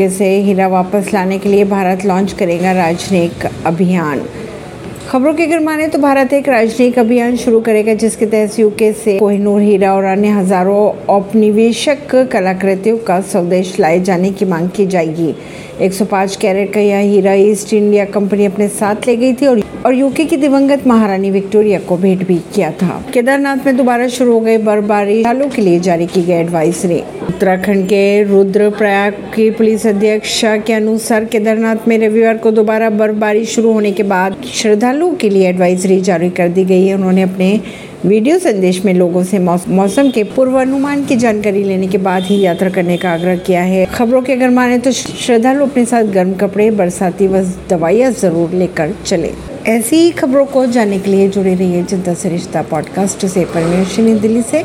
से हीरा वापस लाने के लिए भारत लॉन्च करेगा राजनयिक अभियान। खबरों के अगर माने तो भारत एक राजनयिक अभियान शुरू करेगा, जिसके तहत यूके से कोहिनूर, हीरा और अन्य हज़ारों औपनिवेशक कलाकृतियों का स्वदेश लाए जाने की मांग की जाएगी। 105 कैरेट का यह हीरा ईस्ट इंडिया कंपनी अपने साथ ले गई थी और और यूके की दिवंगत महारानी विक्टोरिया को भेंट भी किया था। केदारनाथ में दोबारा शुरू हो गई बर्फबारी, सालों के लिए जारी की गई एडवाइजरी उत्तराखंड के रुद्रप्रयाग की पुलिस अध्यक्ष के अनुसार केदारनाथ में रविवार को दोबारा बर्फबारी शुरू होने के बाद श्रद्धालुओं के लिए एडवाइजरी जारी कर दी गई है। उन्होंने अपने वीडियो संदेश में लोगों से मौसम के पूर्वानुमान की जानकारी लेने के बाद ही यात्रा करने का आग्रह किया है। खबरों के अगर माने तो श्रद्धालु अपने साथ गर्म कपड़े, बरसाती व दवाइयाँ ज़रूर लेकर चले। ऐसी ही खबरों को जानने के लिए जुड़े रहिए जनता सरिश्ता रिश्ता पॉडकास्ट से। परमेश दिल्ली से